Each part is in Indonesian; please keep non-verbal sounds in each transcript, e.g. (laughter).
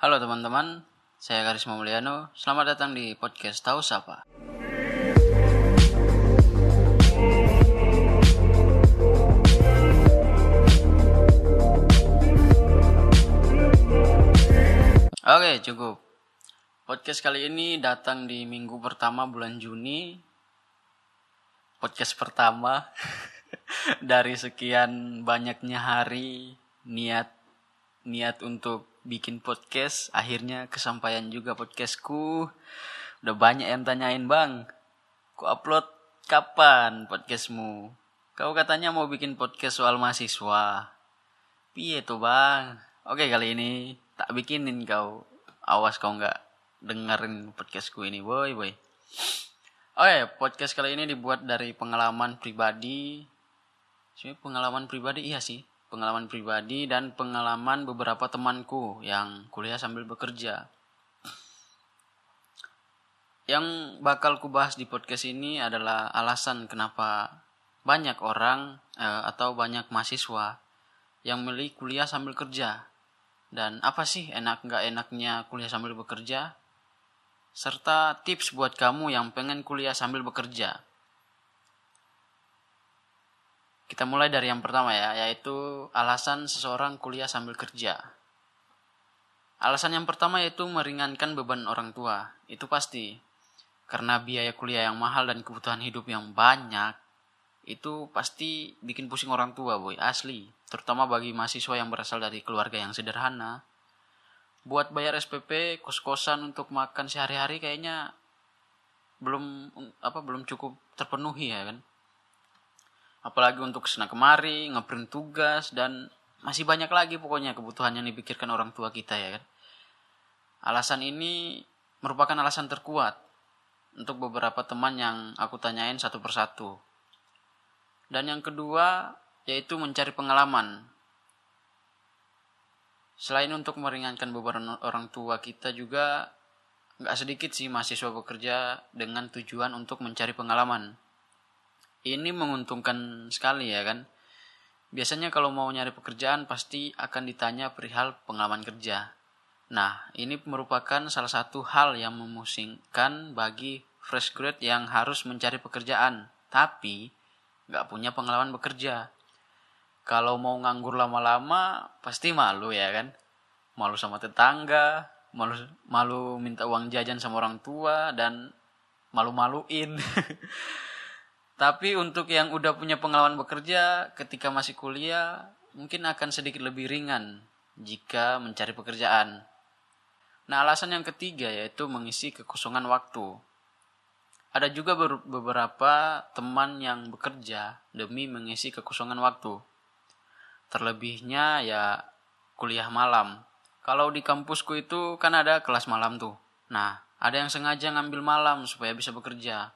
Halo teman-teman, saya Karisma Mulyano. Selamat datang di podcast Tahu Sapa. Oke, cukup. Podcast kali ini datang di minggu pertama bulan Juni. Podcast pertama (laughs) dari sekian banyaknya hari niat niat untuk bikin podcast akhirnya kesampaian juga podcastku. Udah banyak yang tanyain bang ku upload kapan podcastmu? Kau katanya mau bikin podcast soal mahasiswa. Piye tuh bang? Oke kali ini tak bikinin kau. Awas kau nggak dengerin podcastku ini boy boy. Oke, podcast kali ini dibuat dari pengalaman pribadi. Sebenarnya pengalaman pribadi iya sih, pengalaman pribadi dan pengalaman beberapa temanku yang kuliah sambil bekerja. Yang bakal kubahas di podcast ini adalah alasan kenapa banyak orang eh, atau banyak mahasiswa yang milih kuliah sambil kerja. Dan apa sih enak nggak enaknya kuliah sambil bekerja? serta tips buat kamu yang pengen kuliah sambil bekerja. Kita mulai dari yang pertama ya, yaitu alasan seseorang kuliah sambil kerja. Alasan yang pertama yaitu meringankan beban orang tua. Itu pasti. Karena biaya kuliah yang mahal dan kebutuhan hidup yang banyak, itu pasti bikin pusing orang tua, boy. Asli. Terutama bagi mahasiswa yang berasal dari keluarga yang sederhana, buat bayar SPP kos-kosan untuk makan sehari-hari kayaknya belum apa belum cukup terpenuhi ya kan apalagi untuk ke sana kemari ngeprint tugas dan masih banyak lagi pokoknya kebutuhan yang dipikirkan orang tua kita ya kan? Alasan ini merupakan alasan terkuat untuk beberapa teman yang aku tanyain satu persatu. Dan yang kedua yaitu mencari pengalaman. Selain untuk meringankan beban orang tua kita juga nggak sedikit sih mahasiswa bekerja dengan tujuan untuk mencari pengalaman. Ini menguntungkan sekali ya kan. Biasanya kalau mau nyari pekerjaan pasti akan ditanya perihal pengalaman kerja. Nah, ini merupakan salah satu hal yang memusingkan bagi fresh grad yang harus mencari pekerjaan, tapi nggak punya pengalaman bekerja kalau mau nganggur lama-lama pasti malu ya kan malu sama tetangga malu malu minta uang jajan sama orang tua dan malu-maluin (laughs) tapi untuk yang udah punya pengalaman bekerja ketika masih kuliah mungkin akan sedikit lebih ringan jika mencari pekerjaan nah alasan yang ketiga yaitu mengisi kekosongan waktu ada juga beberapa teman yang bekerja demi mengisi kekosongan waktu terlebihnya ya kuliah malam. Kalau di kampusku itu kan ada kelas malam tuh. Nah, ada yang sengaja ngambil malam supaya bisa bekerja.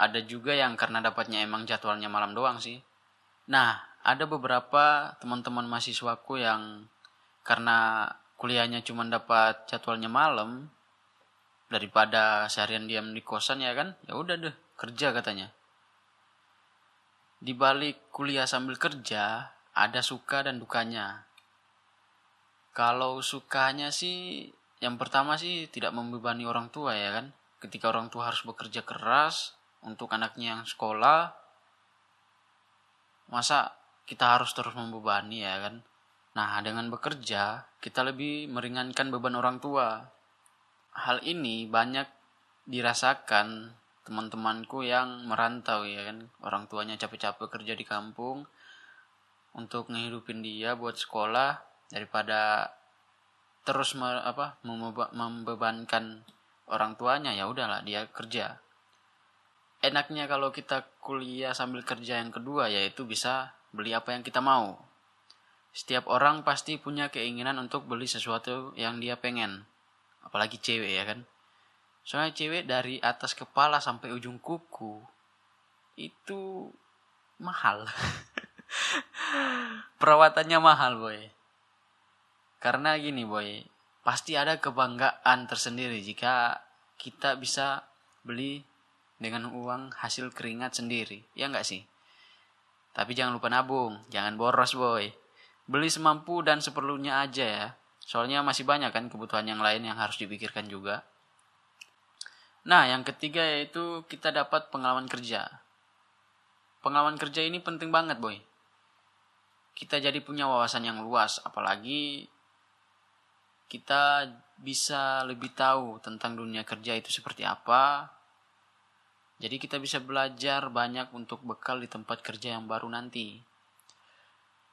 Ada juga yang karena dapatnya emang jadwalnya malam doang sih. Nah, ada beberapa teman-teman mahasiswaku yang karena kuliahnya cuma dapat jadwalnya malam daripada seharian diam di kosan ya kan ya udah deh kerja katanya di balik kuliah sambil kerja ada suka dan dukanya. Kalau sukanya sih yang pertama sih tidak membebani orang tua ya kan. Ketika orang tua harus bekerja keras untuk anaknya yang sekolah, masa kita harus terus membebani ya kan. Nah, dengan bekerja, kita lebih meringankan beban orang tua. Hal ini banyak dirasakan teman-temanku yang merantau ya kan. Orang tuanya capek-capek kerja di kampung, untuk ngehidupin dia buat sekolah daripada terus me, apa membebankan orang tuanya ya udahlah dia kerja enaknya kalau kita kuliah sambil kerja yang kedua yaitu bisa beli apa yang kita mau setiap orang pasti punya keinginan untuk beli sesuatu yang dia pengen apalagi cewek ya kan soalnya cewek dari atas kepala sampai ujung kuku itu mahal (laughs) Perawatannya mahal, boy. Karena gini, boy. Pasti ada kebanggaan tersendiri jika kita bisa beli dengan uang hasil keringat sendiri. Ya enggak sih? Tapi jangan lupa nabung, jangan boros, boy. Beli semampu dan seperlunya aja ya. Soalnya masih banyak kan kebutuhan yang lain yang harus dipikirkan juga. Nah, yang ketiga yaitu kita dapat pengalaman kerja. Pengalaman kerja ini penting banget, boy. Kita jadi punya wawasan yang luas, apalagi kita bisa lebih tahu tentang dunia kerja itu seperti apa. Jadi kita bisa belajar banyak untuk bekal di tempat kerja yang baru nanti.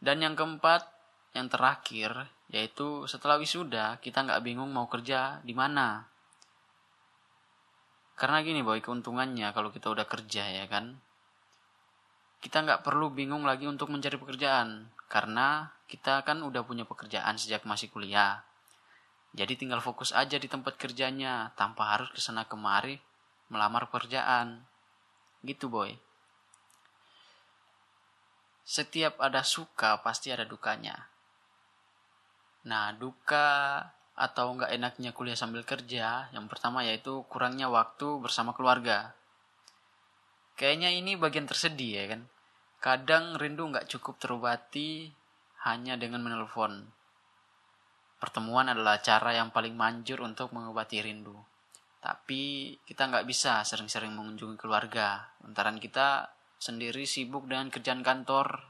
Dan yang keempat, yang terakhir, yaitu setelah wisuda kita nggak bingung mau kerja di mana. Karena gini boy keuntungannya kalau kita udah kerja ya kan? Kita nggak perlu bingung lagi untuk mencari pekerjaan karena kita kan udah punya pekerjaan sejak masih kuliah. Jadi tinggal fokus aja di tempat kerjanya tanpa harus ke sana kemari melamar pekerjaan gitu boy setiap ada suka pasti ada dukanya nah duka atau nggak enaknya kuliah sambil kerja, yang pertama yaitu kurangnya waktu bersama keluarga. Kayaknya ini bagian tersedih ya kan. Kadang rindu nggak cukup terobati hanya dengan menelpon. Pertemuan adalah cara yang paling manjur untuk mengobati rindu. Tapi kita nggak bisa sering-sering mengunjungi keluarga. Lantaran kita sendiri sibuk dengan kerjaan kantor.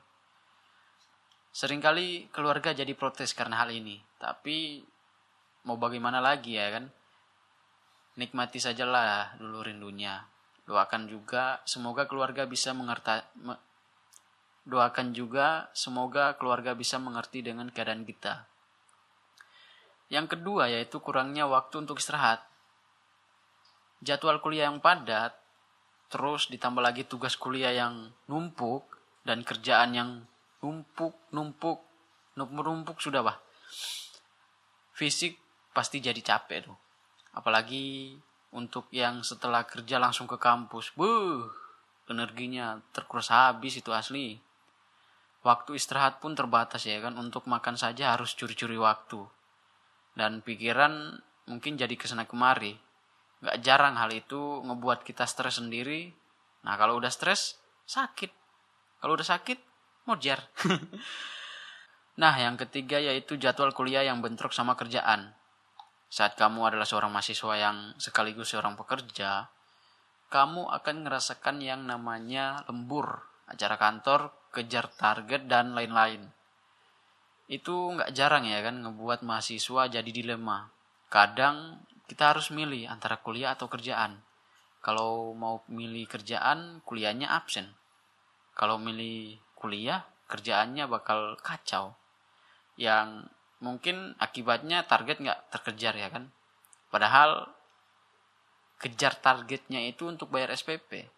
Seringkali keluarga jadi protes karena hal ini. Tapi mau bagaimana lagi ya kan nikmati sajalah dulu rindunya doakan juga semoga keluarga bisa mengerti me, doakan juga semoga keluarga bisa mengerti dengan keadaan kita yang kedua yaitu kurangnya waktu untuk istirahat jadwal kuliah yang padat terus ditambah lagi tugas kuliah yang numpuk dan kerjaan yang numpuk numpuk numpuk numpuk sudah bah fisik pasti jadi capek tuh. Apalagi untuk yang setelah kerja langsung ke kampus. Buh, energinya terkuras habis itu asli. Waktu istirahat pun terbatas ya kan. Untuk makan saja harus curi-curi waktu. Dan pikiran mungkin jadi ke sana kemari. Gak jarang hal itu ngebuat kita stres sendiri. Nah kalau udah stres, sakit. Kalau udah sakit, mojar. (laughs) nah yang ketiga yaitu jadwal kuliah yang bentrok sama kerjaan saat kamu adalah seorang mahasiswa yang sekaligus seorang pekerja, kamu akan merasakan yang namanya lembur, acara kantor, kejar target, dan lain-lain. Itu nggak jarang ya kan ngebuat mahasiswa jadi dilema. Kadang kita harus milih antara kuliah atau kerjaan. Kalau mau milih kerjaan, kuliahnya absen. Kalau milih kuliah, kerjaannya bakal kacau. Yang mungkin akibatnya target nggak terkejar ya kan padahal kejar targetnya itu untuk bayar SPP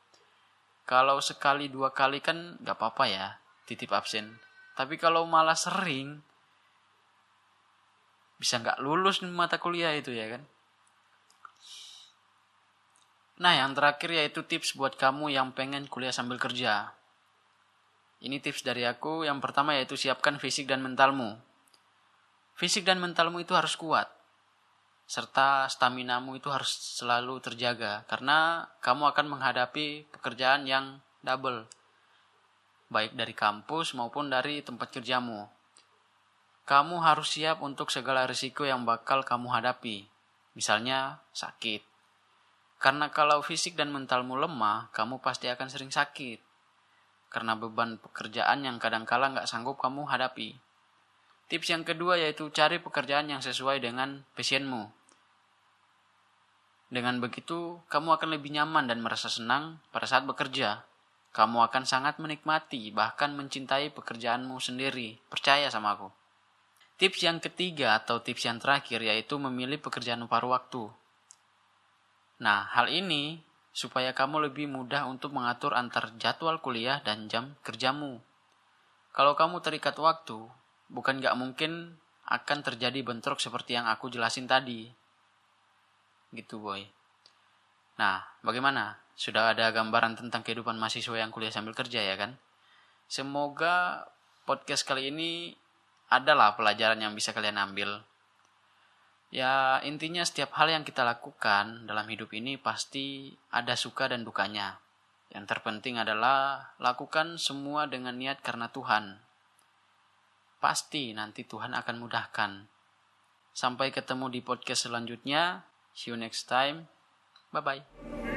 kalau sekali dua kali kan nggak apa-apa ya titip absen tapi kalau malah sering bisa nggak lulus mata kuliah itu ya kan Nah, yang terakhir yaitu tips buat kamu yang pengen kuliah sambil kerja. Ini tips dari aku. Yang pertama yaitu siapkan fisik dan mentalmu. Fisik dan mentalmu itu harus kuat. Serta staminamu itu harus selalu terjaga. Karena kamu akan menghadapi pekerjaan yang double. Baik dari kampus maupun dari tempat kerjamu. Kamu harus siap untuk segala risiko yang bakal kamu hadapi. Misalnya sakit. Karena kalau fisik dan mentalmu lemah, kamu pasti akan sering sakit. Karena beban pekerjaan yang kadang-kala nggak sanggup kamu hadapi. Tips yang kedua yaitu cari pekerjaan yang sesuai dengan passionmu. Dengan begitu, kamu akan lebih nyaman dan merasa senang pada saat bekerja. Kamu akan sangat menikmati, bahkan mencintai pekerjaanmu sendiri. Percaya sama aku. Tips yang ketiga atau tips yang terakhir yaitu memilih pekerjaan paruh waktu. Nah, hal ini supaya kamu lebih mudah untuk mengatur antar jadwal kuliah dan jam kerjamu. Kalau kamu terikat waktu, bukan gak mungkin akan terjadi bentrok seperti yang aku jelasin tadi. Gitu boy. Nah, bagaimana? Sudah ada gambaran tentang kehidupan mahasiswa yang kuliah sambil kerja ya kan? Semoga podcast kali ini adalah pelajaran yang bisa kalian ambil. Ya, intinya setiap hal yang kita lakukan dalam hidup ini pasti ada suka dan dukanya. Yang terpenting adalah lakukan semua dengan niat karena Tuhan, pasti nanti Tuhan akan mudahkan. Sampai ketemu di podcast selanjutnya. See you next time. Bye bye.